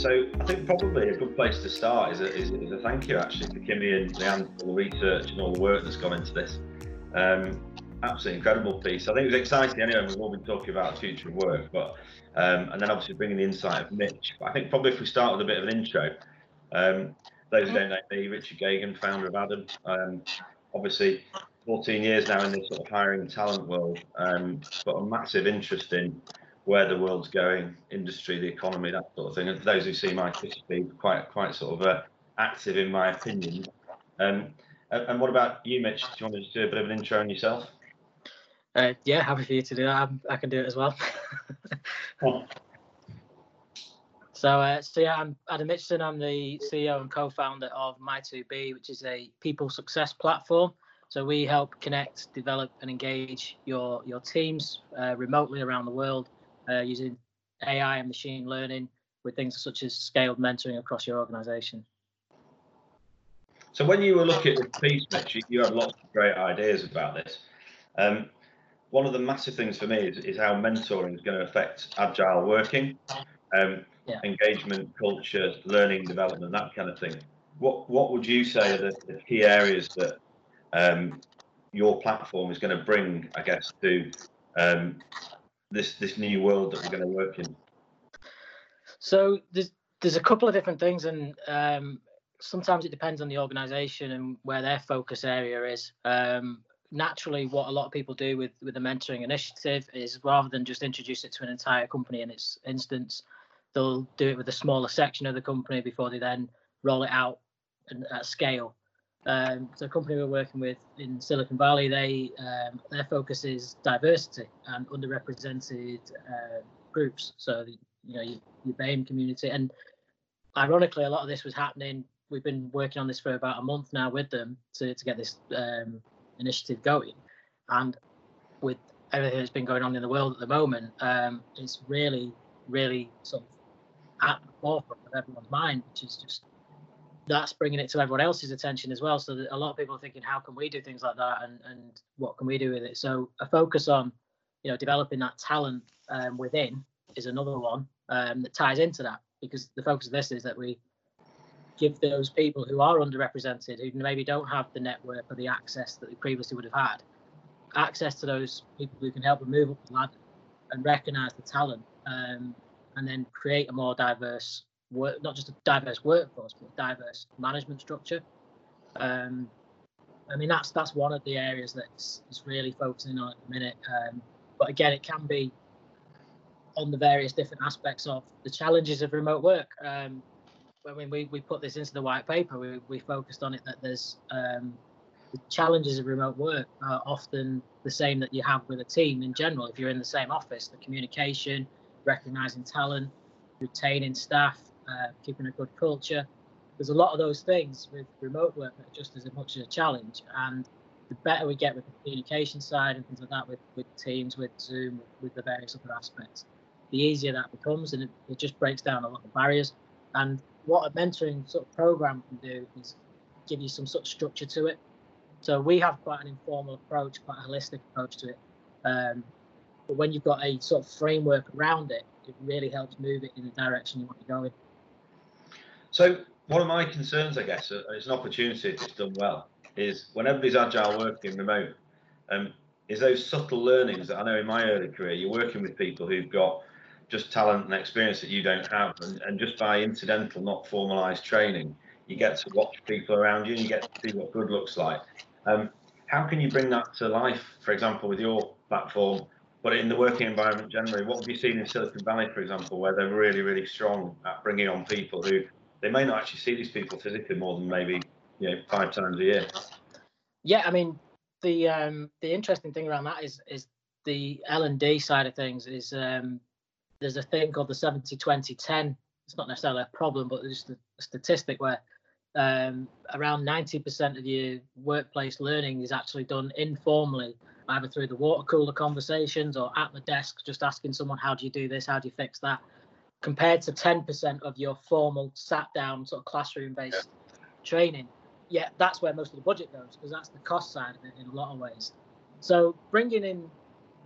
So I think probably a good place to start is a, is, a thank you actually to Kimmy and Leanne for the research and all the work that's gone into this. Um, absolutely incredible piece. I think it was exciting anyway. We've all been talking about future of work, but um, and then obviously bringing the insight of Mitch. But I think probably if we start with a bit of an intro, um, those who don't know me, Richard Geoghegan, founder of Adam. Um, obviously, 14 years now in this sort of hiring talent world. Um, got a massive interest in where the world's going, industry, the economy, that sort of thing. And those who see my history, quite quite sort of uh, active in my opinion. Um, and, and what about you, Mitch? Do you want to just do a bit of an intro on yourself? Uh, yeah, happy for you to do that. I'm, i can do it as well. so, uh, so yeah, I'm Adam Mitchison. I'm the CEO and co-founder of My2B, which is a people success platform. So we help connect, develop, and engage your your teams uh, remotely around the world uh, using AI and machine learning with things such as scaled mentoring across your organization. So when you were looking at the piece, Mitch, you had lots of great ideas about this. Um, one of the massive things for me is, is how mentoring is going to affect agile working, um, yeah. engagement, culture, learning, development, that kind of thing. What what would you say are the, the key areas that um, your platform is going to bring, I guess, to um, this this new world that we're going to work in? So there's there's a couple of different things, and um, sometimes it depends on the organisation and where their focus area is. Um, naturally, what a lot of people do with with the mentoring initiative is rather than just introduce it to an entire company in its instance, they'll do it with a smaller section of the company before they then roll it out at scale. Um, so a company we're working with in Silicon Valley, they um, their focus is diversity and underrepresented uh, groups. So the, you know your, your BAME community, and ironically, a lot of this was happening. We've been working on this for about a month now with them to to get this um, initiative going, and with everything that's been going on in the world at the moment, um, it's really, really sort of at the forefront of everyone's mind, which is just that's bringing it to everyone else's attention as well. So that a lot of people are thinking, how can we do things like that, and and what can we do with it? So a focus on, you know, developing that talent um, within is another one um, that ties into that because the focus of this is that we give those people who are underrepresented, who maybe don't have the network or the access that they previously would have had, access to those people who can help them move up the ladder and recognise the talent, um, and then create a more diverse work, not just a diverse workforce, but diverse management structure. Um, I mean, that's that's one of the areas that's is really focusing on at the minute. Um, but again, it can be on the various different aspects of the challenges of remote work. Um, mean, we, we put this into the white paper. We, we focused on it that there's um, the challenges of remote work are often the same that you have with a team in general. If you're in the same office, the communication, recognizing talent, retaining staff, uh, keeping a good culture. There's a lot of those things with remote work that are just as much as a challenge. And the better we get with the communication side and things like that, with, with Teams, with Zoom, with, the various other aspects, the easier that becomes, and it, it just breaks down a lot of barriers. And what a mentoring sort of program can do is give you some sort of structure to it. So we have quite an informal approach, quite a holistic approach to it. Um, but when you've got a sort of framework around it, it really helps move it in the direction you want to go in. So one of my concerns, I guess, uh, it's an opportunity if it's done well, is when everybody's agile working remote, um, is those subtle learnings that I know in my early career, you're working with people who've got just talent and experience that you don't have, and, and just by incidental, not formalized training, you get to watch people around you and you get to see what good looks like. Um, how can you bring that to life, for example, with your platform, but in the working environment generally? What have you seen in Silicon Valley, for example, where they're really, really strong at bringing on people who they may not actually see these people physically more than maybe you know five times a year. Yeah, I mean the um, the interesting thing around that is is the L and D side of things is um, there's a thing called the 70 20 10 it's not necessarily a problem but there's a statistic where um, around 90% of your workplace learning is actually done informally either through the water cooler conversations or at the desk just asking someone how do you do this? How do you fix that compared to 10% of your formal sat down sort of classroom based yeah. training yeah that's where most of the budget goes because that's the cost side of it in a lot of ways so bringing in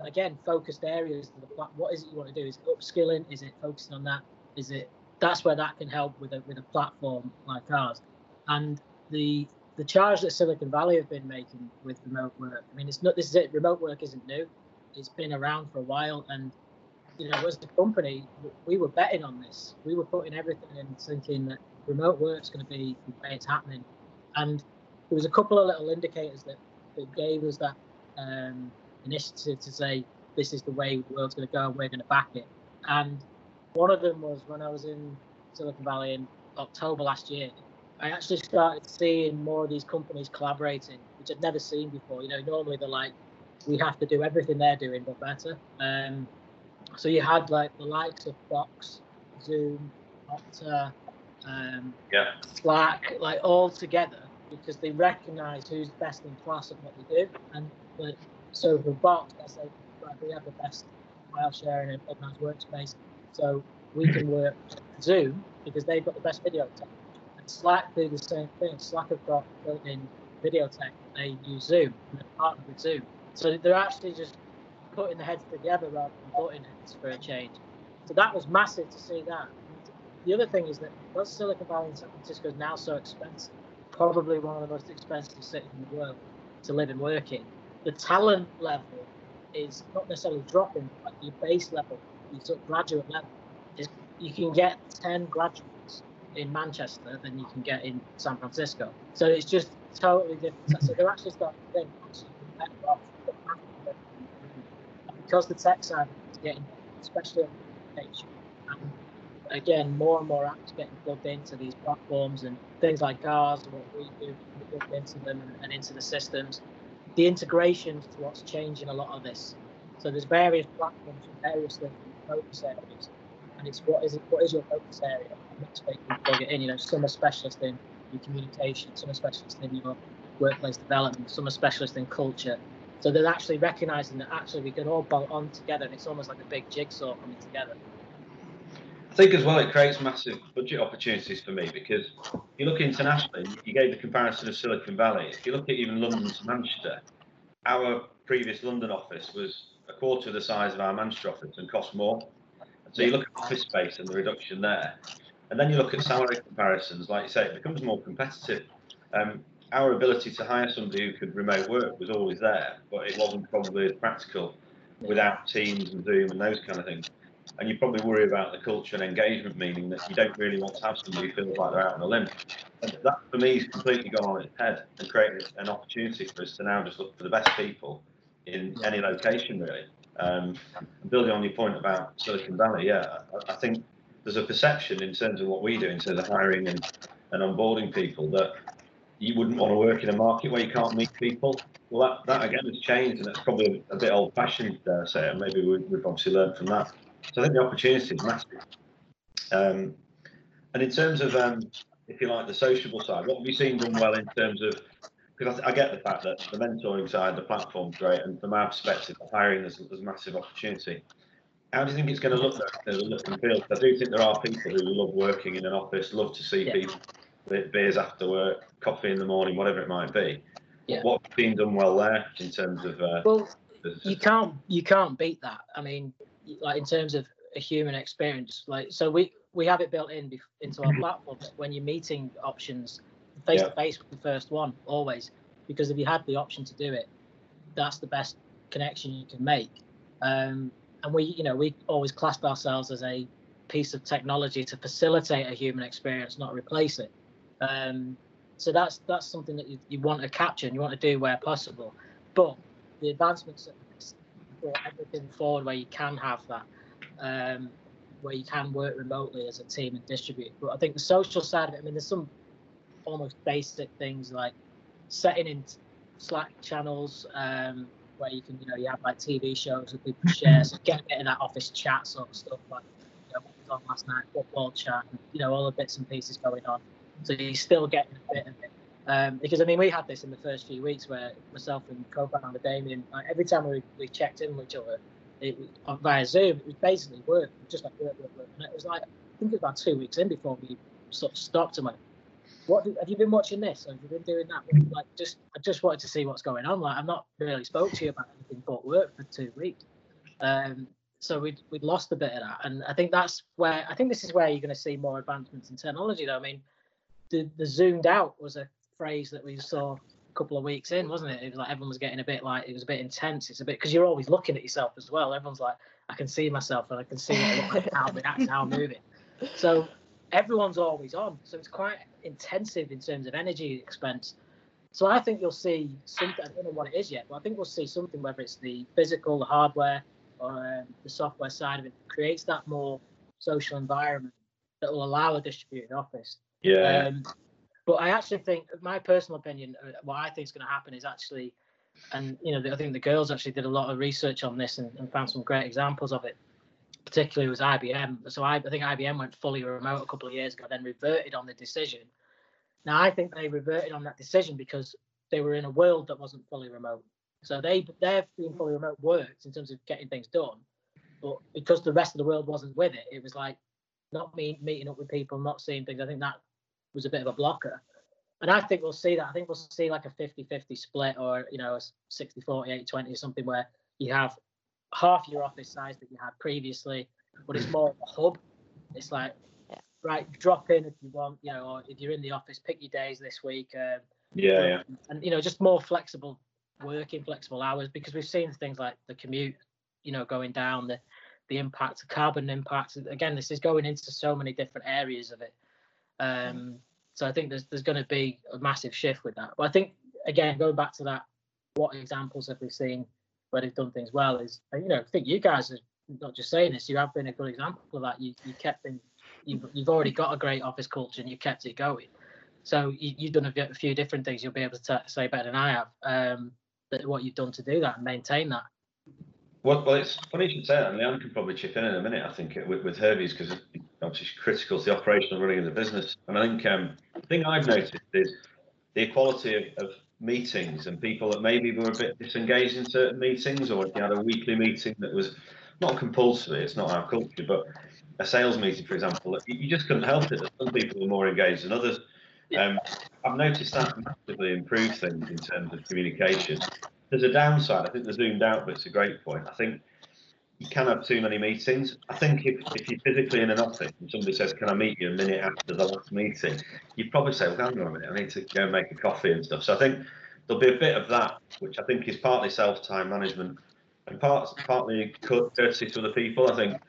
again focused areas to the what is it you want to do is it upskilling is it focusing on that is it that's where that can help with a with a platform like ours. And the the charge that Silicon Valley have been making with remote work. I mean, it's not this is it. Remote work isn't new. It's been around for a while, and you know, as a company, we were betting on this. We were putting everything in, thinking that remote work's going to be the way it's happening. And there was a couple of little indicators that, that gave us that um, initiative to say this is the way the world's going to go and we're going to back it. And one of them was when I was in Silicon Valley in October last year. I actually started seeing more of these companies collaborating, which I'd never seen before. You know, normally they're like, we have to do everything they're doing but better. Um, so you had like the likes of Box, Zoom, Okta, um, yeah. Slack, like all together because they recognise who's best in class at what they do. And like, so for Box, they say right, we have the best file sharing and organised workspace, so we can work Zoom because they've got the best video tech. And Slack do the same thing. Slack have got built-in video tech. They use Zoom and they're partnered with Zoom. So they're actually just putting the heads together rather than butting heads for a change. So that was massive to see that. The other thing is that because Silicon Valley and San Francisco is now so expensive, probably one of the most expensive cities in the world to live and work in, the talent level is not necessarily dropping, but your base level, your sort of graduate level, is you can get 10 graduates in Manchester than you can get in San Francisco. So it's just totally different. So they're actually starting to think, because the tech side is getting, especially on education, and again, more and more apps getting plugged into these platforms and things like ours and what we do plugged into them and, and into the systems. The integrations to what's changing a lot of this. So there's various platforms for various focus areas, and it's what is it, what is your focus area? And that's you plug it in. You know, some are specialist in your communication, some are specialist in your workplace development, some are specialist in culture, so they're actually recognizing that actually we can all bolt on together, and it's almost like a big jigsaw coming together. I think as well it creates massive budget opportunities for me because if you look internationally, you gave the comparison of Silicon Valley. If you look at even London to Manchester, our previous London office was a quarter of the size of our Manchester office and cost more. So you look at office space and the reduction there, and then you look at salary comparisons. Like you say, it becomes more competitive. Um, our ability to hire somebody who could remote work was always there, but it wasn't probably as practical without Teams and Zoom and those kind of things. And you probably worry about the culture and engagement, meaning that you don't really want to have somebody who feels like they're out on a limb. And that, for me, has completely gone on its head and created an opportunity for us to now just look for the best people in any location, really. Um, building on your point about Silicon Valley, yeah, I, I think there's a perception in terms of what we do in terms of hiring and, and onboarding people that you wouldn't want to work in a market where you can't meet people. Well, that, that again has changed, and it's probably a, bit old-fashioned, dare say, and maybe we, have obviously learned from that. So I think the opportunity is massive. Um, and in terms of, um, if you like, the sociable side, what have you seen done well in terms of? Because I, I, get the fact that the mentoring side, the platform's great, and from our perspective, the hiring there's, there's massive opportunity. How do you think it's going to look, look and feel? I do think there are people who love working in an office, love to see yeah. people beers after work, coffee in the morning, whatever it might be. Yeah. What's been done well there in terms of? Uh, well, you can't you can't beat that. I mean, like in terms of a human experience, like so we we have it built in into our platform when you're meeting options face to face with the first one always because if you had the option to do it, that's the best connection you can make. Um, and we, you know, we always classed ourselves as a piece of technology to facilitate a human experience, not replace it. Um, so that's that's something that you, you want to capture and you want to do where possible. But the advancements brought everything forward where you can have that, um, where you can work remotely as a team and distribute. But I think the social side of it, I mean, there's some almost basic things like setting in Slack channels um, where you can, you know, you have like TV shows that people share, so get, getting that office chat sort of stuff like, you know, what was on last night, football chat, and, you know, all the bits and pieces going on. So you're still getting a bit of it. Um, because I mean, we had this in the first few weeks where myself and co-founder Damien, like, every time we, we checked in with each other, it uh, via Zoom, it was basically work, just like work, work, work. And it was like, I think it was about two weeks in before we sort of stopped and went, what have you been watching this? Have you been doing that? Like, just I just wanted to see what's going on. Like, I've not really spoke to you about anything but work for two weeks. Um, so we'd we'd lost a bit of that, and I think that's where I think this is where you're going to see more advancements in technology. Though I mean, the the zoomed out was a phrase that we saw a couple of weeks in, wasn't it? It was like everyone was getting a bit like it was a bit intense. It's a bit because you're always looking at yourself as well. Everyone's like, I can see myself and I can see like, how I'm reacting, how I'm moving. So everyone's always on. So it's quite intensive in terms of energy expense. So I think you'll see something. I don't know what it is yet, but I think we'll see something, whether it's the physical, the hardware, or um, the software side of it, creates that more social environment that will allow a distributed office. Yeah. Um, but I actually think, my personal opinion, uh, what I think is going to happen is actually, and you know, I think the girls actually did a lot of research on this and, and found some great examples of it. Particularly was IBM. So I, I think IBM went fully remote a couple of years ago, then reverted on the decision. Now I think they reverted on that decision because they were in a world that wasn't fully remote. So they their being fully remote worked in terms of getting things done, but because the rest of the world wasn't with it, it was like not me meeting up with people, not seeing things. I think that was a bit of a blocker. And I think we'll see that. I think we'll see like a 50-50 split or, you know, a 60-40, 80-20 or something where you have half your office size that you had previously, but it's more of a hub. It's like, Yeah. right, drop in if you want, you know, or if you're in the office, pick your days this week. Um, Yeah, yeah. and you know just more flexible working flexible hours because we've seen things like the commute you know going down the the impact the carbon impact again this is going into so many different areas of it um so i think there's there's going to be a massive shift with that but i think again going back to that what examples have we seen where they've done things well is you know i think you guys are not just saying this you have been a good example of that you you kept things you've, you've already got a great office culture and you kept it going so you, you've done a few different things. You'll be able to t- say better than I have. Um, that what you've done to do that and maintain that. Well, well, it's funny you should say that, and Leanne can probably chip in in a minute. I think with, with Hervey's because obviously it's critical to the operational running of the business. And I think um, the thing I've noticed is the equality of, of meetings and people that maybe were a bit disengaged in certain meetings, or if you had a weekly meeting that was not compulsory, it's not our culture, but a sales meeting, for example, you just couldn't help it. that Some people were more engaged than others. Um, I've noticed that massively improve things in terms of communication. There's a downside. I think the zoomed out bit's a great point. I think you can have too many meetings. I think if, if you're physically in an office and somebody says, Can I meet you a minute after the last meeting? You'd probably say, Well, hang on a minute, I need to go make a coffee and stuff. So I think there'll be a bit of that, which I think is partly self time management and part, partly courtesy to other people. I think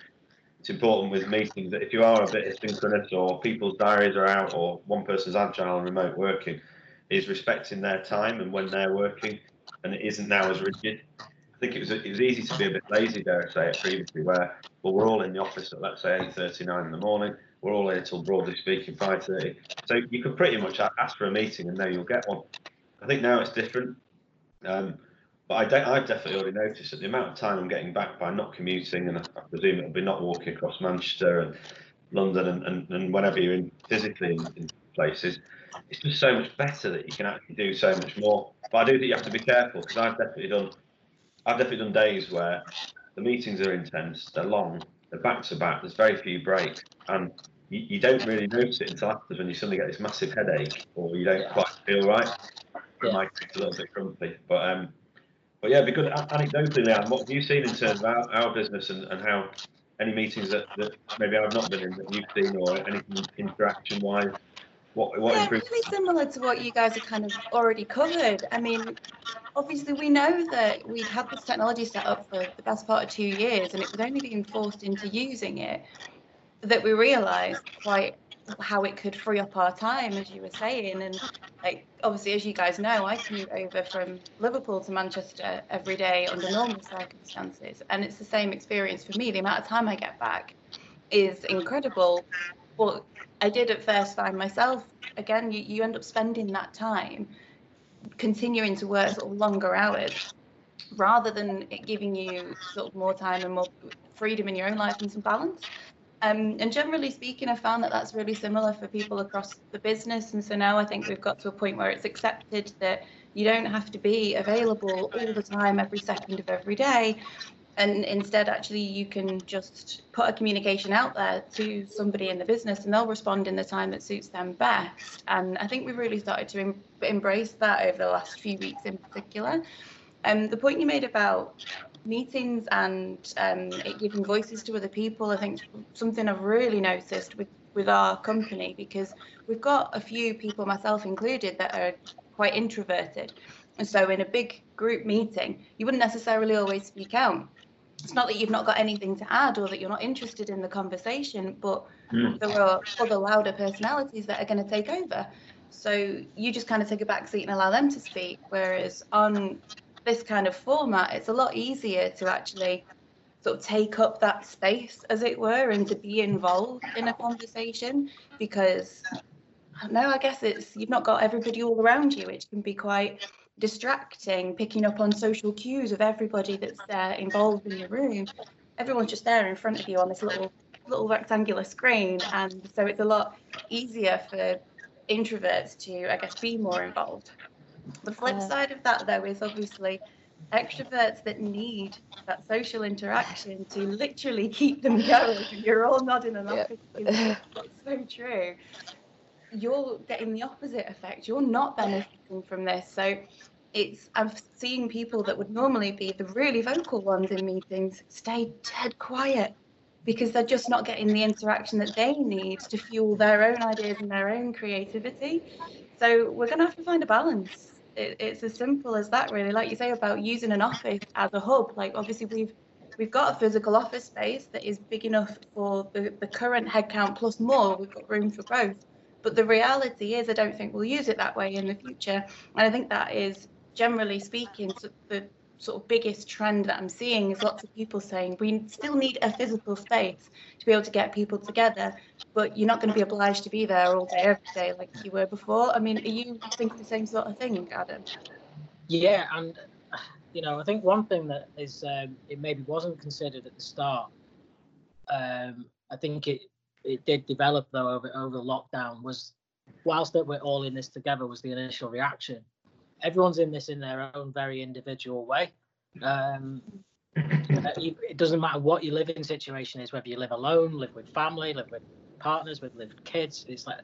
it's important with meetings that if you are a bit asynchronous or people's diaries are out or one person's agile and remote working, is respecting their time and when they're working and it isn't now as rigid. I think it was it was easy to be a bit lazy, dare I say it previously, where well we're all in the office at let's say eight thirty nine in the morning, we're all here till broadly speaking five thirty. So you could pretty much ask for a meeting and know you'll get one. I think now it's different. Um, but I de- I've definitely already noticed that the amount of time I'm getting back by not commuting, and I, I presume it'll be not walking across Manchester and London and, and, and whenever you're in physically in, in places, it's just so much better that you can actually do so much more. But I do think you have to be careful because I've definitely done, I've definitely done days where the meetings are intense, they're long, they're back to back, there's very few breaks, and you, you don't really notice it until afterwards when you suddenly get this massive headache or you don't quite feel right. Yeah. My a little bit grumpy, but um, but yeah, it'd be good. Anecdotally, Leanne, what have you seen in terms of our, our business and, and how any meetings that, that maybe I've not been in that you've seen or anything interaction wise? What what Yeah, really similar to what you guys have kind of already covered. I mean, obviously we know that we've had this technology set up for the best part of two years, and it was only being forced into using it that we realised quite how it could free up our time, as you were saying. And like obviously, as you guys know, I commute over from Liverpool to Manchester every day under normal circumstances, and it's the same experience for me. The amount of time I get back is incredible. But I did at first find myself again. You, you end up spending that time continuing to work sort of longer hours rather than it giving you sort of more time and more freedom in your own life and some balance. Um, and generally speaking, I found that that's really similar for people across the business. And so now I think we've got to a point where it's accepted that you don't have to be available all the time, every second of every day. And instead, actually, you can just put a communication out there to somebody in the business and they'll respond in the time that suits them best. And I think we've really started to em- embrace that over the last few weeks in particular. Um, the point you made about meetings and um, it giving voices to other people. I think something I've really noticed with with our company because we've got a few people, myself included, that are quite introverted. And so in a big group meeting, you wouldn't necessarily always speak out. It's not that you've not got anything to add or that you're not interested in the conversation, but mm. there are other louder personalities that are going to take over. So you just kind of take a back seat and allow them to speak. Whereas on this kind of format, it's a lot easier to actually sort of take up that space, as it were, and to be involved in a conversation because no, I guess it's you've not got everybody all around you, which can be quite distracting, picking up on social cues of everybody that's there involved in the room. Everyone's just there in front of you on this little little rectangular screen, and so it's a lot easier for introverts to, I guess, be more involved. The flip side of that, though, is obviously extroverts that need that social interaction to literally keep them going. You're all nodding and laughing. Yeah. That's so true. You're getting the opposite effect. You're not benefiting from this. So it's I'm seeing people that would normally be the really vocal ones in meetings stay dead quiet because they're just not getting the interaction that they need to fuel their own ideas and their own creativity. So we're going to have to find a balance it, it's as simple as that really like you say about using an office as a hub like obviously we've we've got a physical office space that is big enough for the, the current headcount plus more we've got room for both but the reality is i don't think we'll use it that way in the future and i think that is generally speaking the sort of biggest trend that I'm seeing is lots of people saying we still need a physical space to be able to get people together, but you're not going to be obliged to be there all day, every day like you were before. I mean, are you thinking the same sort of thing, Adam? Yeah, and you know, I think one thing that is um, it maybe wasn't considered at the start. Um, I think it it did develop though over over lockdown was whilst that we're all in this together was the initial reaction everyone's in this in their own very individual way. Um, uh, it doesn't matter what your living situation is, whether you live alone, live with family, live with partners, live with kids. It's like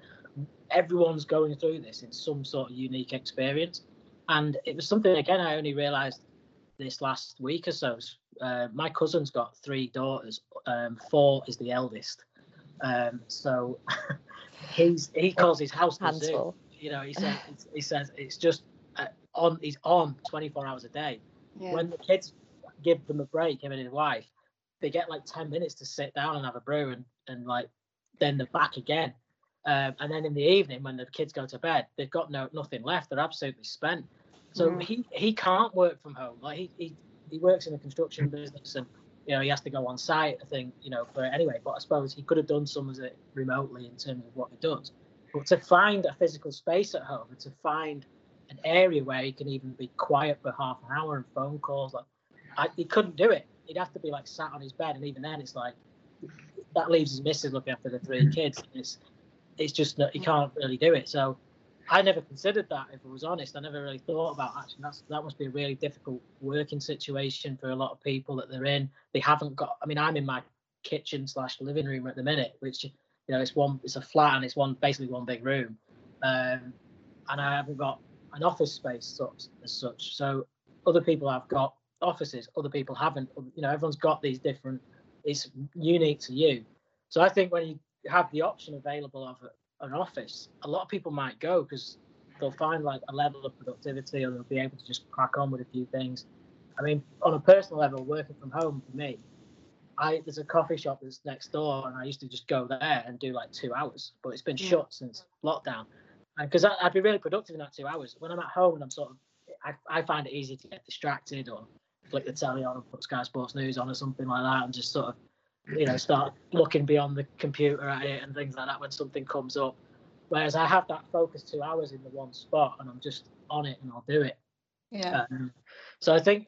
everyone's going through this in some sort of unique experience. And it was something again I only realised this last week or so. Uh, my cousin's got three daughters. Um, four is the eldest. Um, so he's he calls his house the zoo. You know, he says he says it's just on he's on 24 hours a day. Yeah. When the kids give them a break, him and his wife, they get like 10 minutes to sit down and have a brew and, and like then they're back again. Um, and then in the evening when the kids go to bed, they've got no nothing left. They're absolutely spent. So mm. he he can't work from home. Like he, he he works in a construction business and you know he has to go on site. I think you know for anyway. But I suppose he could have done some of it remotely in terms of what he does. But to find a physical space at home and to find an area where he can even be quiet for half an hour and phone calls. Like, I, he couldn't do it. He'd have to be like sat on his bed, and even then, it's like that leaves his missus looking after the three kids. It's it's just that he can't really do it. So I never considered that. If I was honest, I never really thought about actually that's that must be a really difficult working situation for a lot of people that they're in. They haven't got. I mean, I'm in my kitchen slash living room at the minute, which you know it's one it's a flat and it's one basically one big room, um, and I haven't got an office space as such. So other people have got offices, other people haven't. You know, everyone's got these different. It's unique to you. So I think when you have the option available of an office, a lot of people might go because they'll find like a level of productivity, or they'll be able to just crack on with a few things. I mean, on a personal level, working from home for me, I there's a coffee shop that's next door, and I used to just go there and do like two hours, but it's been yeah. shut since lockdown And because I'd be really productive in that two hours. When I'm at home and I'm sort of, I, I find it easy to get distracted or flick the telly on and put Sky Sports News on or something like that and just sort of, you know, start looking beyond the computer at it and things like that when something comes up. Whereas I have that focus two hours in the one spot and I'm just on it and I'll do it. Yeah. Um, so I think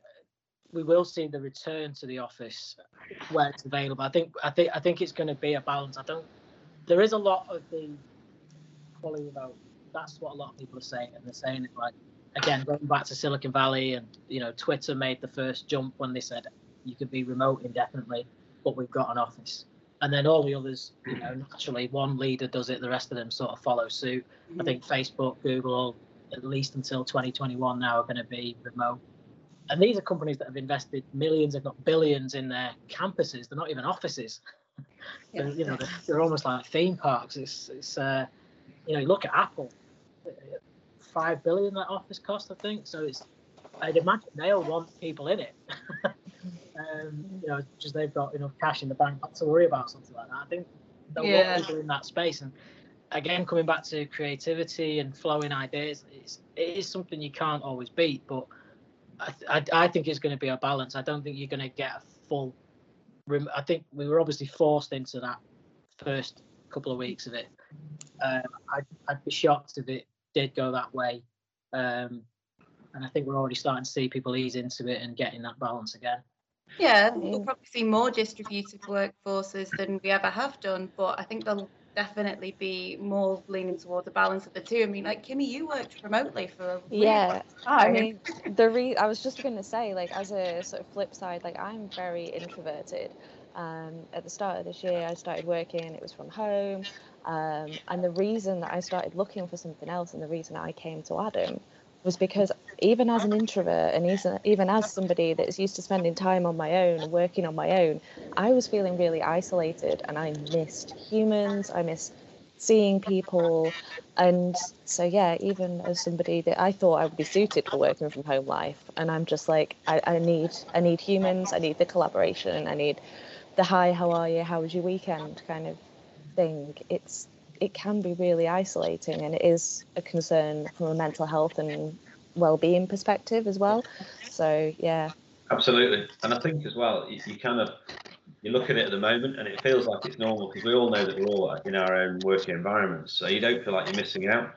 we will see the return to the office where it's available. I think I think I think it's going to be a balance. I don't. There is a lot of the, you know, that's what a lot of people are saying, and they're saying it like again going back to Silicon Valley, and you know Twitter made the first jump when they said you could be remote indefinitely, but we've got an office. And then all the others, you know, naturally one leader does it, the rest of them sort of follow suit. I think Facebook, Google, at least until 2021 now are going to be remote. and these are companies that have invested millions, if not billions, in their campuses. They're not even offices. Yeah. you know, they're, they're, almost like theme parks. It's, it's uh, you know, you look at Apple, five billion that office cost, I think. So it's, I'd imagine they'll want people in it. um, you know, just they've got enough cash in the bank not to worry about something like that. I think they'll yeah. people in that space. And again, coming back to creativity and flowing ideas, it's, it is something you can't always beat. But I, I, I think it's going to be a balance. I don't think you're going to get a full. I think we were obviously forced into that first couple of weeks of it. Um, I'd, I'd be shocked if it did go that way. Um, and I think we're already starting to see people ease into it and getting that balance again. Yeah, we'll probably see more distributed workforces than we ever have done, but I think there'll definitely be more leaning towards a balance of the two. I mean, like Kimmy, you worked remotely for a yeah. I mean, the re I was just going to say, like, as a sort of flip side, like I'm very introverted. Um, at the start of this year, I started working. It was from home, um, and the reason that I started looking for something else, and the reason that I came to Adam, was because even as an introvert and even as somebody that's used to spending time on my own and working on my own, I was feeling really isolated and I missed humans, I missed seeing people. And so, yeah, even as somebody that I thought I would be suited for working from home life, and I'm just like, I, I need, I need humans, I need the collaboration, I need the hi, how are you, how was your weekend kind of thing. It's it can be really isolating and it is a concern from a mental health and well-being perspective as well. So yeah. Absolutely. And i think as well you, you kind of you look at it at the moment and it feels like it's normal because we all know that we're all in our own working environments so you don't feel like you're missing out.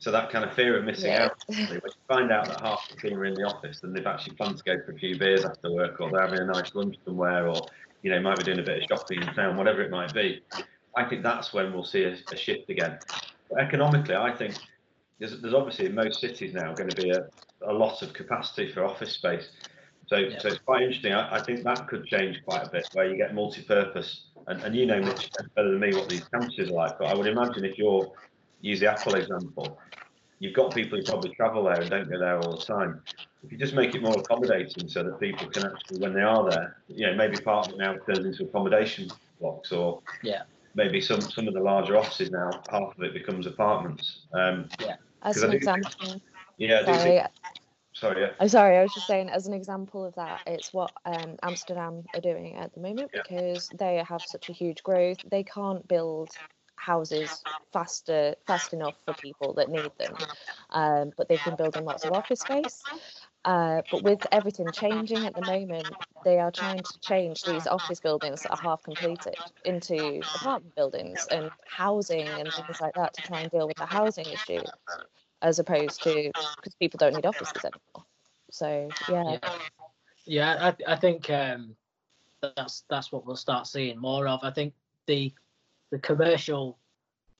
So that kind of fear of missing yeah. out when you find out that half the team are in the office and they've actually planned to go for a few beers after work or they're having a nice lunch somewhere or you know might be doing a bit of shopping in town whatever it might be I think that's when we'll see a, a shift again. But economically, I think there's, there's obviously in most cities now going to be a, a lot of capacity for office space. So, yeah. so it's quite interesting. I, I, think that could change quite a bit, where you get multi-purpose. And, and you know much better than me what these campuses are like. But I would imagine if you're use the Apple example, you've got people who probably travel there and don't go there all the time. If you just make it more accommodating, so that people can actually, when they are there, you know, maybe part of it now turns into accommodation blocks, or yeah, maybe some some of the larger offices now, half of it becomes apartments. Um, yeah. As an example. Yeah. Sorry. sorry. Yeah. I'm sorry. I was just saying, as an example of that, it's what um, Amsterdam are doing at the moment yeah. because they have such a huge growth. They can't build houses faster fast enough for people that need them um, but they've been building lots of office space uh, but with everything changing at the moment, they are trying to change these office buildings that are half completed into apartment buildings and housing and things like that to try and deal with the housing issue, as opposed to because people don't need offices anymore. So yeah, yeah, yeah I, I think um, that's that's what we'll start seeing more of. I think the the commercial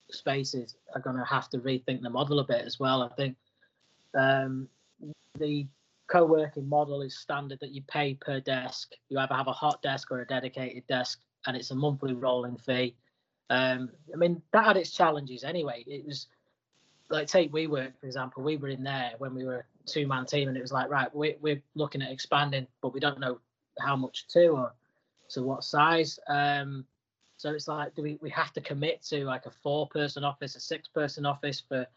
spaces are going to have to rethink the model a bit as well. I think um, the co-working model is standard that you pay per desk. You either have a hot desk or a dedicated desk, and it's a monthly rolling fee. Um, I mean, that had its challenges anyway. It was like take WeWork for example. We were in there when we were a two-man team, and it was like, right, we, we're looking at expanding, but we don't know how much to or to what size. Um, so it's like, do we we have to commit to like a four-person office, a six-person office for?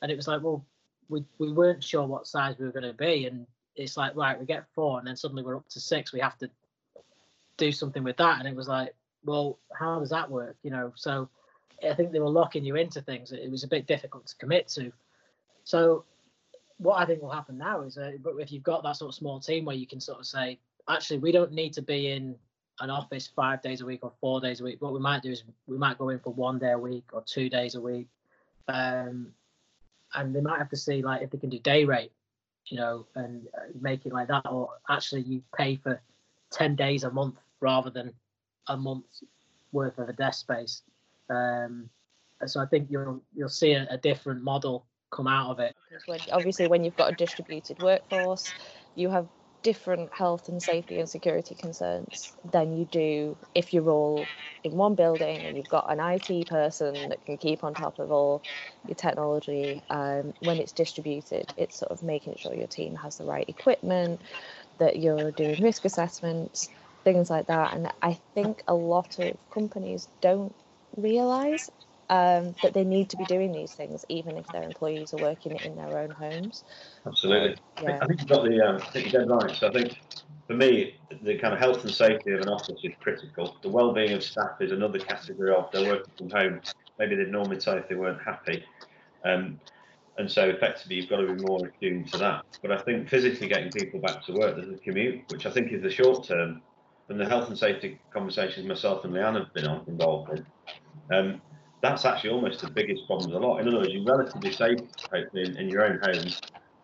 And it was like, well, we we weren't sure what size we were going to be, and it's like right, we get four, and then suddenly we're up to six. We have to do something with that, and it was like, well, how does that work? You know, so I think they were locking you into things. It was a bit difficult to commit to. So what I think will happen now is, uh, if you've got that sort of small team where you can sort of say, actually, we don't need to be in an office five days a week or four days a week. What we might do is we might go in for one day a week or two days a week. Um, and they might have to see like if they can do day rate you know, and uh, make it like that, or actually you pay for 10 days a month rather than a month's worth of a desk space. Um, so I think you'll you'll see a, a different model come out of it. Obviously, when you've got a distributed workforce, you have different health and safety and security concerns than you do if you're all in one building and you've got an IT person that can keep on top of all your technology. Um, when it's distributed, it's sort of making sure your team has the right equipment, that you're doing risk assessments, things like that. And I think a lot of companies don't realize um, that they need to be doing these things, even if their employees are working in their own homes. Absolutely. Yeah. I think you've got the, um, I think you're dead right. So I think for me, the kind of health and safety of an office is critical. The well-being of staff is another category of they're working from home. Maybe they'd normally say if they weren't happy. Um, and so effectively you've got to be more attuned to that. But I think physically getting people back to work, there's a commute, which I think is the short term. And the health and safety conversations myself and Leanne have been involved in, um, that's actually almost the biggest problem a lot. In other words, you're relatively safe hopefully in, in your own home.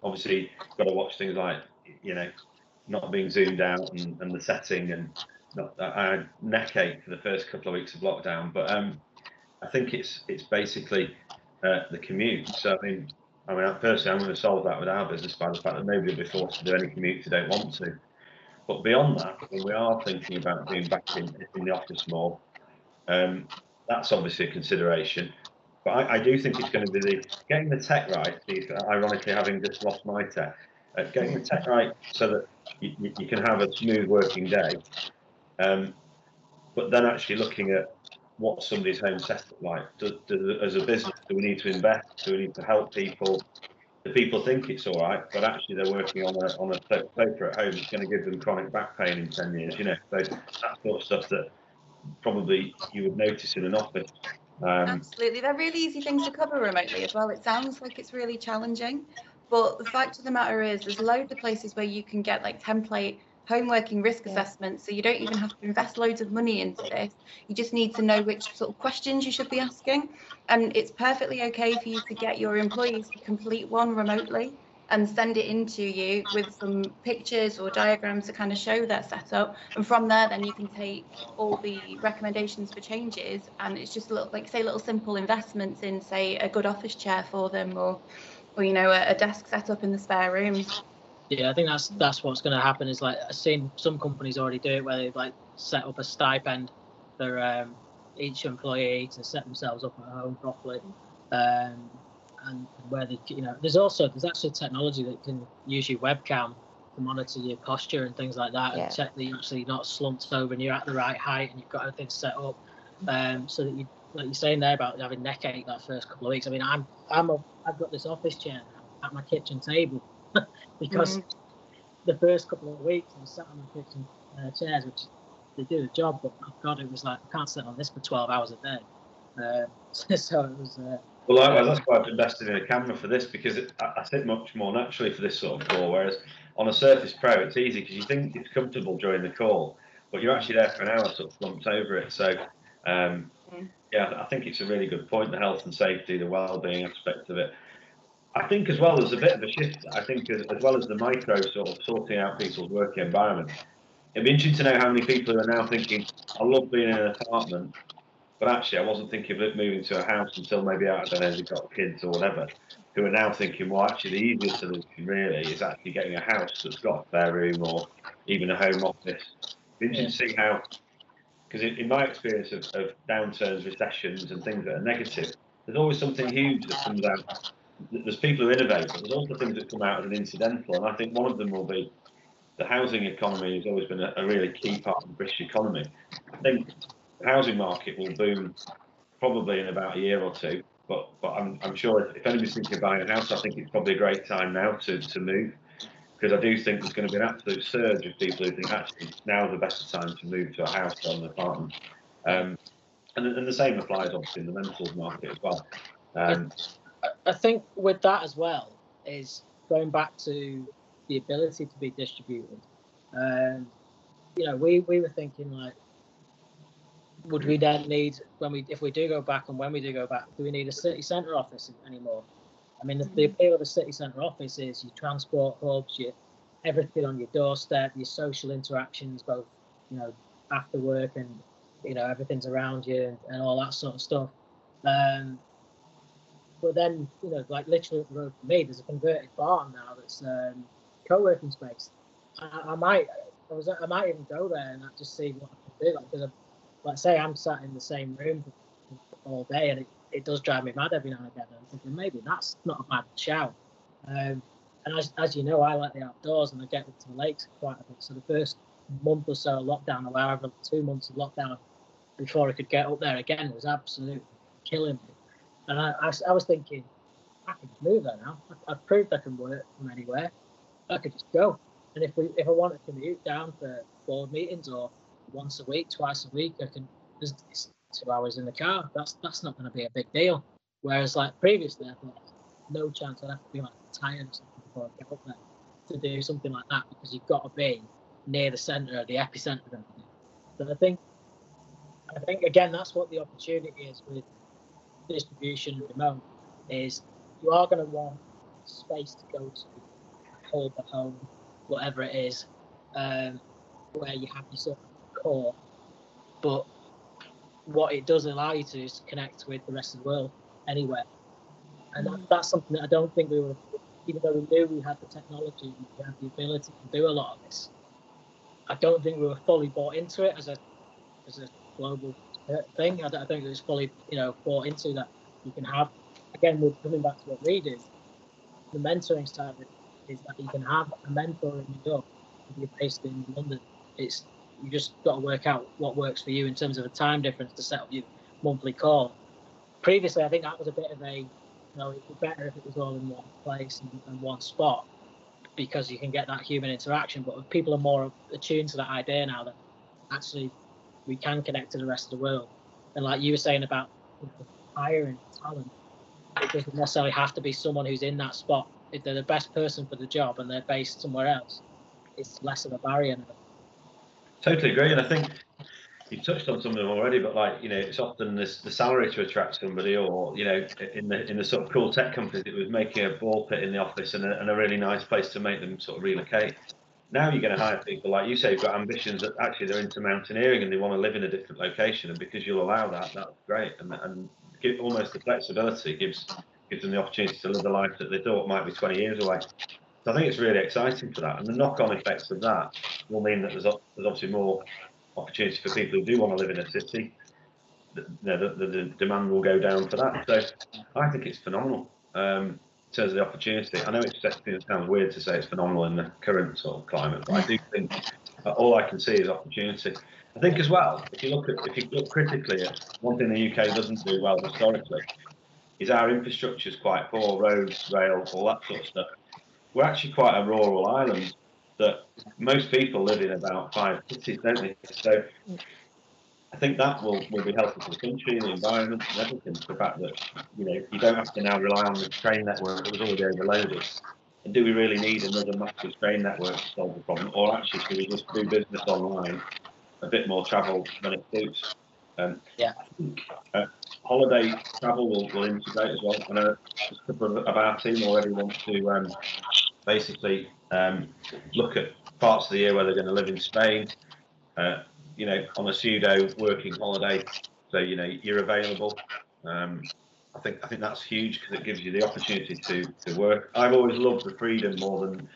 Obviously, you've got to watch things like, you know, not being zoomed out and, and the setting and not, I had neck ache for the first couple of weeks of lockdown, but um, I think it's it's basically uh, the commute. So I mean, I mean, personally, I'm going to solve that with our business by the fact that nobody will be forced to do any commute if they don't want to. But beyond that, we are thinking about being back in, in the office more, um, that's obviously a consideration. But I, I, do think it's going to be the getting the tech right. Ironically, having just lost my tech, uh, getting the tech right so that you, you can have a smooth working day. Um, but then actually looking at what somebody's home setup like. Do, do, as a business, do we need to invest? Do we need to help people? The people think it's all right, but actually they're working on a on a paper at home that's going to give them chronic back pain in ten years. You know, so that sort of stuff that probably you would notice in an office. Um, Absolutely, they're really easy things to cover remotely as well. It sounds like it's really challenging, but the fact of the matter is, there's loads of places where you can get like template homeworking risk yeah. assessments. So you don't even have to invest loads of money into this. You just need to know which sort of questions you should be asking. And it's perfectly okay for you to get your employees to complete one remotely and send it into you with some pictures or diagrams to kind of show their setup. And from there, then you can take all the recommendations for changes. And it's just little, like say, little simple investments in, say, a good office chair for them or, or you know, a, a desk setup in the spare room. Yeah, I think that's that's what's going to happen. Is like I've seen some companies already do it where they've like set up a stipend for um, each employee to set themselves up at home properly, um, and where they you know there's also there's actually technology that can use your webcam to monitor your posture and things like that, yeah. and check that you're actually not slumped over and you're at the right height and you've got everything set up, um, so that you like you're saying there about having neck ache that first couple of weeks. I mean, I'm I'm a, I've got this office chair at my kitchen table because mm-hmm. the first couple of weeks I was sat on the kitchen uh, chairs, which they do the job, but oh God, it was like I can't sit on this for 12 hours a day. Uh, so it was. Uh, well, likewise, that's why I've invested in a camera for this because it, I, I sit much more naturally for this sort of call. Whereas on a Surface Pro, it's easy because you think it's comfortable during the call, but you're actually there for an hour, sort of slumped over it. So, um, yeah, I think it's a really good point. The health and safety, the well-being aspect of it. I think as well there's a bit of a shift. I think as, as well as the micro sort of sorting out people's working environment. It'd be interesting to know how many people are now thinking, I love being in an apartment, but actually I wasn't thinking of moving to a house until maybe I don't know, they've got kids or whatever, who are now thinking, well, actually the easiest solution really is actually getting a house that's got a spare room or even a home office. Interesting to see how, because in, in, my experience of, of downturns, recessions, and things that are negative, there's always something huge that comes out there's people who innovate, but there's also things that come out as an incidental, and I think one of them will be the housing economy has always been a, a really key part of the British economy. I think the housing market will boom probably in about a year or two, but but I'm, I'm sure if, anybody's thinking of buying a house, I think it's probably a great time now to, to move because I do think there's going to be an absolute surge of people who think actually now is the best time to move to a house or an apartment. Um, and, and the same applies obviously in the rentals market as well. Um, I think with that as well is going back to the ability to be distributed. Um, you know, we, we were thinking like, would we then need when we if we do go back and when we do go back, do we need a city centre office anymore? I mean, the, the appeal of a city centre office is your transport hubs, your everything on your doorstep, your social interactions, both you know after work and you know everything's around you and, and all that sort of stuff. Um, but then, you know, like literally from me, there's a converted barn now that's um, co-working space. I, I, might, I was, I might even go there and just see what I can do. Like, because, like, say I'm sat in the same room all day, and it, it does drive me mad every now and again. I'm thinking maybe that's not a bad shout. Um, And as, as you know, I like the outdoors and I get to the lakes quite a bit. So the first month or so of lockdown, or however, two months of lockdown before I could get up there again was absolutely killing me. And I, I, I was thinking, I can move there now. I, I've proved I can work from anywhere. I could just go. And if we if I want to commute down for board meetings or once a week, twice a week, I can. There's two hours in the car. That's that's not going to be a big deal. Whereas like previously, I thought no chance I'd have to be like tired or something before I get up there to do something like that because you've got to be near the centre, the epicenter of everything. So I think, I think again, that's what the opportunity is with distribution remote is you are going to want space to go to, hub, a home, whatever it is, um, where you have your sort of core. But what it does allow you to is connect with the rest of the world anywhere. And that, mm. that's something that I don't think we were, even though we knew we had the technology, we had the ability to do a lot of this. I don't think we were fully bought into it as a as a global uh, thing. I don't, I think it was fully, you know, bought into that you can have. Again, we're coming back to what we do. The mentoring side is that you can have a mentor in New York if you're based in London. It's you just got to work out what works for you in terms of a time difference to set up your monthly call. Previously, I think that was a bit of a, you know, it'd be better if it was all in one place and, and one spot because you can get that human interaction. But people are more attuned to that idea now that actually we can connect to the rest of the world. And like you were saying about you know, hiring talent, it doesn't necessarily have to be someone who's in that spot. If they're the best person for the job and they're based somewhere else, it's less of a barrier. Now. Totally agree, and I think you've touched on some of them already, but like you know, it's often this the salary to attract somebody, or you know, in the in the sort of cool tech companies, it was making a ball pit in the office and a, and a really nice place to make them sort of relocate. Now you're going to hire people like you say, who've got ambitions that actually they're into mountaineering and they want to live in a different location, and because you'll allow that, that's great, and and give almost the flexibility gives gives them the opportunity to live the life that they thought might be 20 years away. So I think it's really exciting for that, and the knock-on effects of that will mean that there's, there's obviously more opportunity for people who do want to live in a city. The, the, the, the demand will go down for that. So I think it's phenomenal um, in terms of the opportunity. I know it's it sounds weird to say it's phenomenal in the current sort of climate, but I do think all I can see is opportunity. I think as well, if you look at if you look critically at one thing the UK doesn't do well historically, is our infrastructure is quite poor, roads, rail, all that sort of stuff. We're actually quite a rural island that most people live in about five cities, don't they? So I think that will, will be helpful for the country, the environment, and everything. The fact that you know you don't have to now rely on the train network that was already overloaded. And do we really need another massive train network to solve the problem, or actually should we just do business online, a bit more travel when it suits? Um, yeah. Uh, holiday travel will, will integrate as well. I know a couple of our team already want to um, basically um, look at parts of the year where they're going to live in Spain, uh, you know, on a pseudo working holiday. So you know you're available. Um, I think I think that's huge because it gives you the opportunity to to work. I've always loved the freedom more than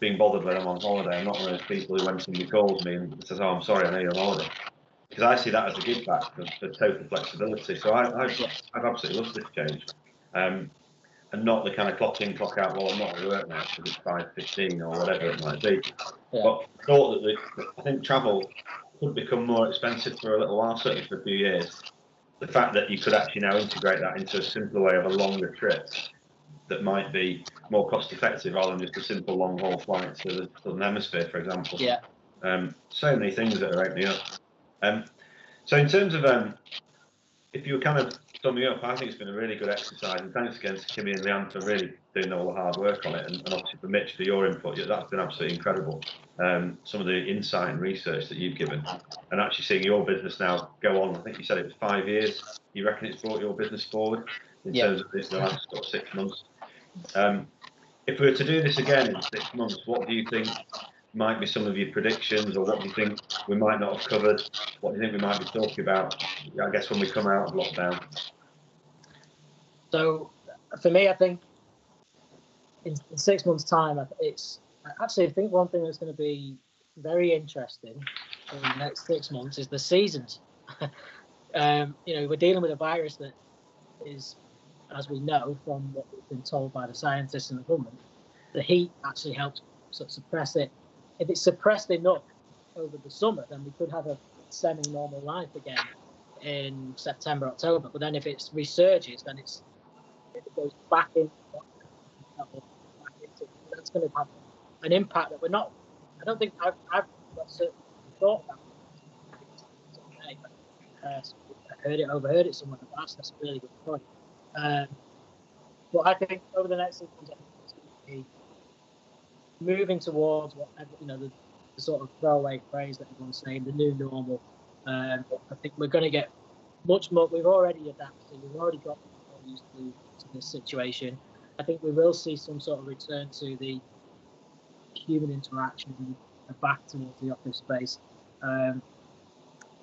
being bothered when I'm on holiday. I'm not one of those people who when somebody calls me and says, "Oh, I'm sorry, I know you're on holiday," because I see that as a give back for, for total flexibility. So I, have I've absolutely loved this change. Um, and not the kind of clock in, clock out. Well, I'm not at work now because it's five fifteen or whatever it might be. Yeah. But I thought that the, I think travel could become more expensive for a little while, certainly for a few years. The fact that you could actually now integrate that into a simpler way of a longer trip that might be more cost effective rather than just a simple long haul flight to the southern hemisphere, for example. Yeah. Um, so many things that are opening up. Um, so in terms of um, if you were kind of summing up, I think it's been a really good exercise, and thanks again to Kimmy and Leanne for really doing all the hard work on it, and, and obviously for Mitch for your input. That's been absolutely incredible. Um, some of the insight and research that you've given, and actually seeing your business now go on. I think you said it was five years. You reckon it's brought your business forward in yeah. terms of the last sort of six months. Um, if we were to do this again in six months, what do you think might be some of your predictions, or what do you think we might not have covered? What do you think we might be talking about? I guess when we come out of lockdown. So, for me, I think in, in six months' time, it's actually I think one thing that's going to be very interesting in the next six months is the seasons. um, you know, we're dealing with a virus that is, as we know from what we've been told by the scientists and the government, the heat actually helps suppress it. If it's suppressed enough over the summer, then we could have a semi-normal life again in September, October. But then if it resurges, then it's it goes back in, that's going to have an impact that we're not. I don't think I've, I've thought about. It. Uh, I heard it, overheard it somewhere. That's that's a really good point. Um, but I think over the next six months, it's going to be moving towards what you know the, the sort of throwaway phrase that everyone's saying, the new normal. Um, I think we're going to get much more. We've already adapted. We've already got used to, to this situation. I think we will see some sort of return to the human interaction and back towards the office space. Um,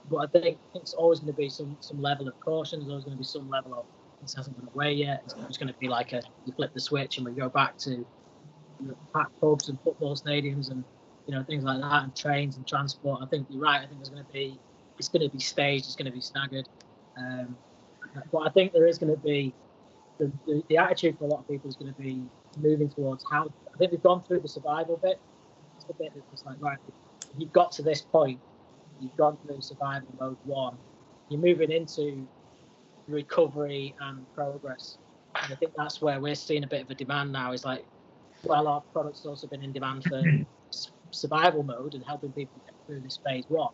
but I think it's always going to be some some level of caution. There's always going to be some level of this hasn't gone away yet. It's just going to be like a you flip the switch and we go back to you know, packed pubs and football stadiums and you know things like that and trains and transport. I think you're right. I think there's going to be it's going to be staged. It's going to be staggered. Um, but I think there is going to be the, the, the, attitude for a lot of people is going to be moving towards how I think we've gone through the survival bit. It's the bit that's like right, you've got to this point, you've gone through survival mode one, you're moving into recovery and progress. And I think that's where we're seeing a bit of a demand now. Is like, well, our product's also been in demand for survival mode and helping people get through this phase one.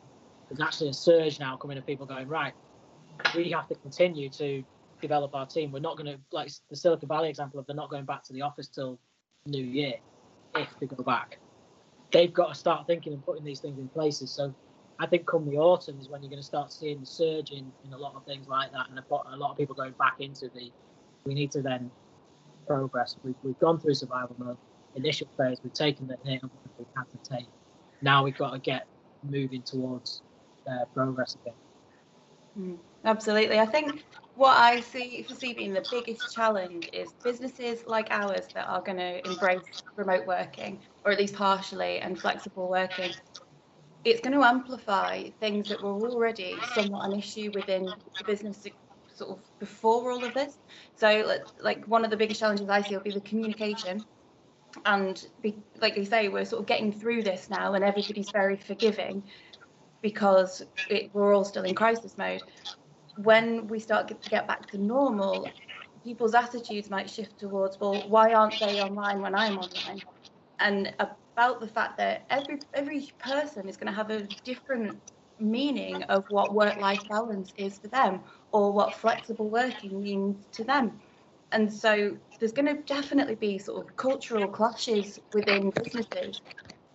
There's actually a surge now coming of people going right. We have to continue to develop our team. We're not going to like the Silicon Valley example of they're not going back to the office till New Year if they go back. They've got to start thinking and putting these things in places. So I think come the autumn is when you're going to start seeing the surge in, in a lot of things like that, and a lot of people going back into the. We need to then progress. We've, we've gone through survival mode, initial phase. We've taken the hit we had to take. Now we've got to get moving towards uh, progress again. Mm, absolutely. I think what I see foresee being the biggest challenge is businesses like ours that are going to embrace remote working, or at least partially, and flexible working. It's going to amplify things that were already somewhat an issue within the business sort of before all of this. So, like one of the biggest challenges I see will be the communication. And be, like you say, we're sort of getting through this now, and everybody's very forgiving because it, we're all still in crisis mode when we start to get back to normal, people's attitudes might shift towards, well, why aren't they online when I'm online? And about the fact that every every person is going to have a different meaning of what work-life balance is for them or what flexible working means to them. And so there's going to definitely be sort of cultural clashes within businesses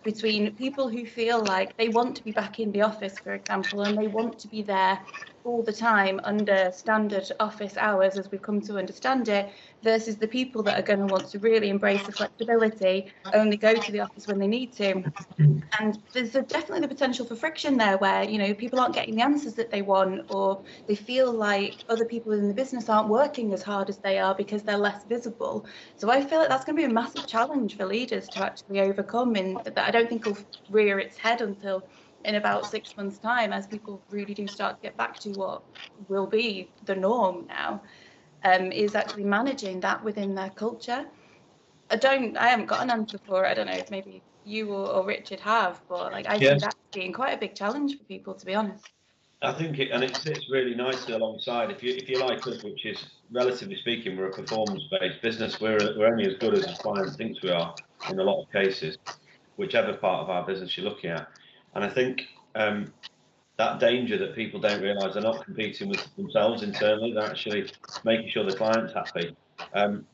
between people who feel like they want to be back in the office, for example, and they want to be there all the time under standard office hours as we've come to understand it, versus the people that are going to want to really embrace the flexibility, only go to the office when they need to. And there's definitely the potential for friction there where, you know, people aren't getting the answers that they want or they feel like other people in the business aren't working as hard as they are because they're less visible. So I feel like that's going to be a massive challenge for leaders to actually overcome and that I don't think will rear its head until in about six months' time as people really do start to get back to what will be the norm now um, is actually managing that within their culture. I don't, I haven't got an answer for it. I don't know if maybe you or, or Richard have, but like I yes. see that being quite a big challenge for people, to be honest. I think it, and it sits really nicely alongside. If you if you like us, which is relatively speaking, we're a performance-based business. We're we're only as good as the client thinks we are in a lot of cases, whichever part of our business you're looking at. And I think um, that danger that people don't realise they're not competing with themselves internally, they're actually making sure the client's happy. Um,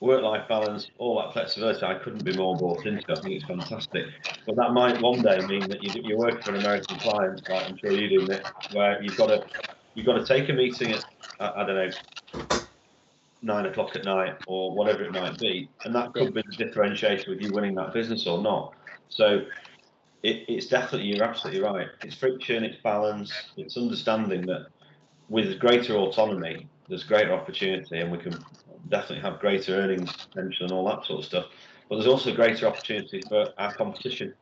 work-life balance, all that flexibility, I couldn't be more bought into. I think it's fantastic. But that might one day mean that you, are working for an American client, like I'm sure you do, Nick, where you've got to you've got to take a meeting at I, I don't know nine o'clock at night or whatever it might be, and that could be the differentiator with you winning that business or not. So it, it's definitely you're absolutely right. It's friction, it's balance, it's understanding that with greater autonomy, there's greater opportunity, and we can definitely have greater earnings potential and all that sort of stuff. But there's also greater opportunity for our competition,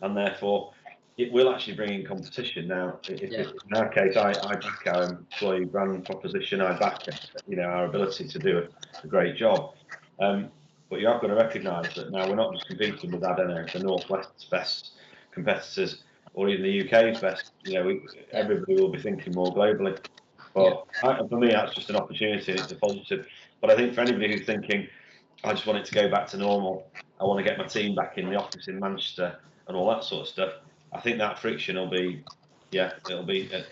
and therefore it will actually bring in competition. Now, if, yeah. in our case, I, I back our employee brand proposition. I back you know our ability to do a, a great job. Um, But you have got to recognise that now we're not just competing with I don't know the Northwest's best competitors or even the UK's best. You know, we, everybody will be thinking more globally. But I, for me, that's just an opportunity. It's a positive. But I think for anybody who's thinking, I just want it to go back to normal. I want to get my team back in the office in Manchester and all that sort of stuff. I think that friction will be, yeah, it'll be uh,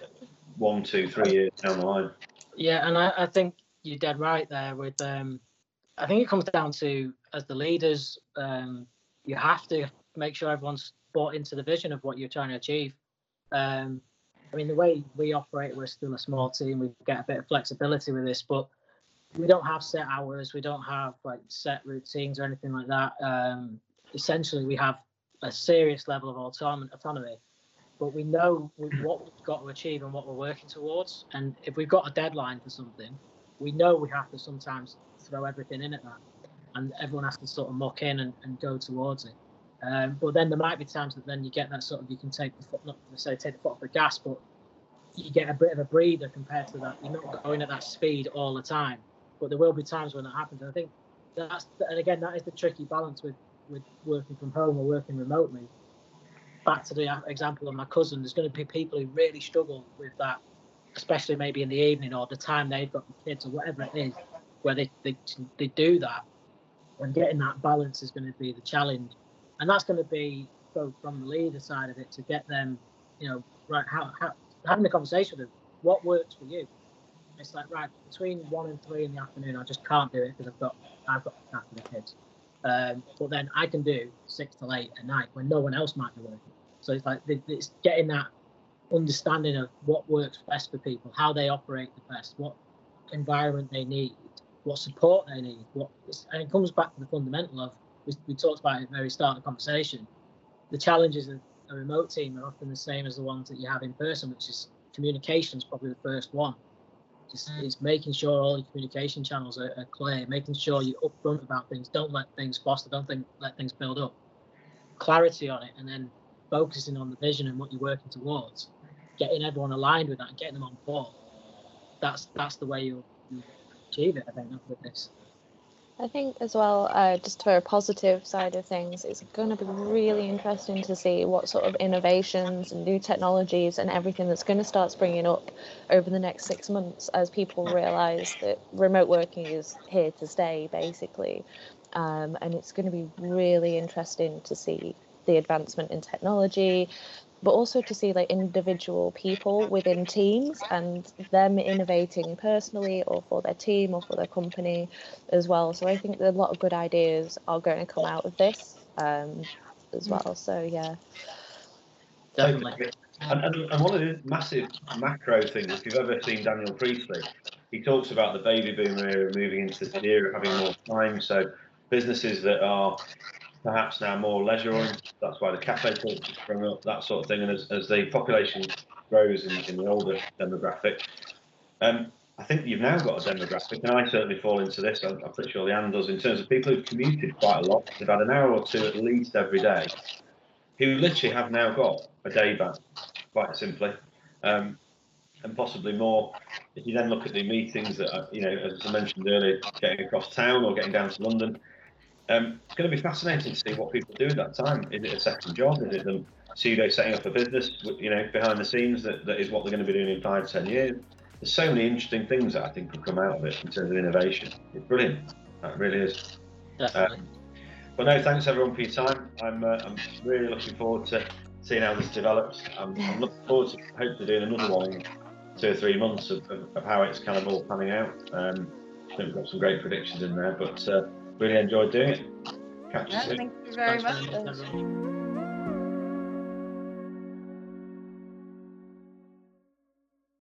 one, two, three years down the line. Yeah, and I, I think you're dead right there. With um, I think it comes down to as the leaders, um, you have to make sure everyone's bought into the vision of what you're trying to achieve. Um, I mean, the way we operate, we're still a small team. We get a bit of flexibility with this, but we don't have set hours. We don't have like set routines or anything like that. Um, essentially, we have a serious level of autonomy, but we know what we've got to achieve and what we're working towards. And if we've got a deadline for something, we know we have to sometimes throw everything in at that, and everyone has to sort of muck in and, and go towards it. Um, but then there might be times that then you get that sort of you can take the foot, not necessarily take the foot off the gas, but you get a bit of a breather compared to that. You're not going at that speed all the time, but there will be times when that happens. And I think that's and again that is the tricky balance with with working from home or working remotely. Back to the example of my cousin, there's going to be people who really struggle with that, especially maybe in the evening or the time they've got the kids or whatever it is, where they they, they do that. And getting that balance is going to be the challenge and that's going to be both from the leader side of it to get them, you know, right, how, how having the conversation with them, what works for you. It's like right between one and three in the afternoon, I just can't do it because I've got I've got after the kids. Um, but then I can do six to eight at night when no one else might be working. So it's like it's getting that understanding of what works best for people, how they operate the best, what environment they need, what support they need. What and it comes back to the fundamental of we, we talked about it at the very start of the conversation. The challenges of a remote team are often the same as the ones that you have in person, which is communication is probably the first one. Just mm. it's making sure all your communication channels are, are, clear, making sure you're upfront about things. Don't let things foster. Don't think, let things build up. Clarity on it, and then focusing on the vision and what you're working towards. Getting everyone aligned with that and getting them on board. That's that's the way you'll, you'll achieve it. I think with this. I think as well, uh, just for a positive side of things, it's going to be really interesting to see what sort of innovations and new technologies and everything that's going to start springing up over the next six months as people realise that remote working is here to stay, basically. Um, and it's going to be really interesting to see the advancement in technology, but also to see like individual people within teams and them innovating personally or for their team or for their company as well. So I think a lot of good ideas are going to come out of this um, as well. So yeah. Definitely. And, and, and one of the massive macro things, if you've ever seen Daniel Priestley, he talks about the baby boomer era moving into the era having more time. So businesses that are perhaps now more leisure oriented. That's why the cafe culture sprung up, that sort of thing. And as, as the population grows in, in the older demographic, um, I think you've now got a demographic, and I certainly fall into this. I'm, I'm pretty sure Leanne does, in terms of people who've commuted quite a lot. They've had an hour or two at least every day, who literally have now got a day back, quite simply. Um, and possibly more. If you then look at the meetings that, are, you know, as I mentioned earlier, getting across town or getting down to London, um, it's going to be fascinating to see what people do at that time. Is it a second job? Is it them pseudo setting up a business, you know, behind the scenes that, that is what they're going to be doing in five, ten years? There's so many interesting things that I think will come out of it in terms of innovation. It's brilliant. That really is. Definitely. Um, but no, thanks everyone for your time. I'm uh, I'm really looking forward to seeing how this develops. I'm, I'm looking forward to hopefully doing another one in two or three months of, of, of how it's kind of all panning out. Um, I think we've got some great predictions in there, but uh, really enjoyed doing it. Catch you Yeah, soon. thank you very Thanks, much. man.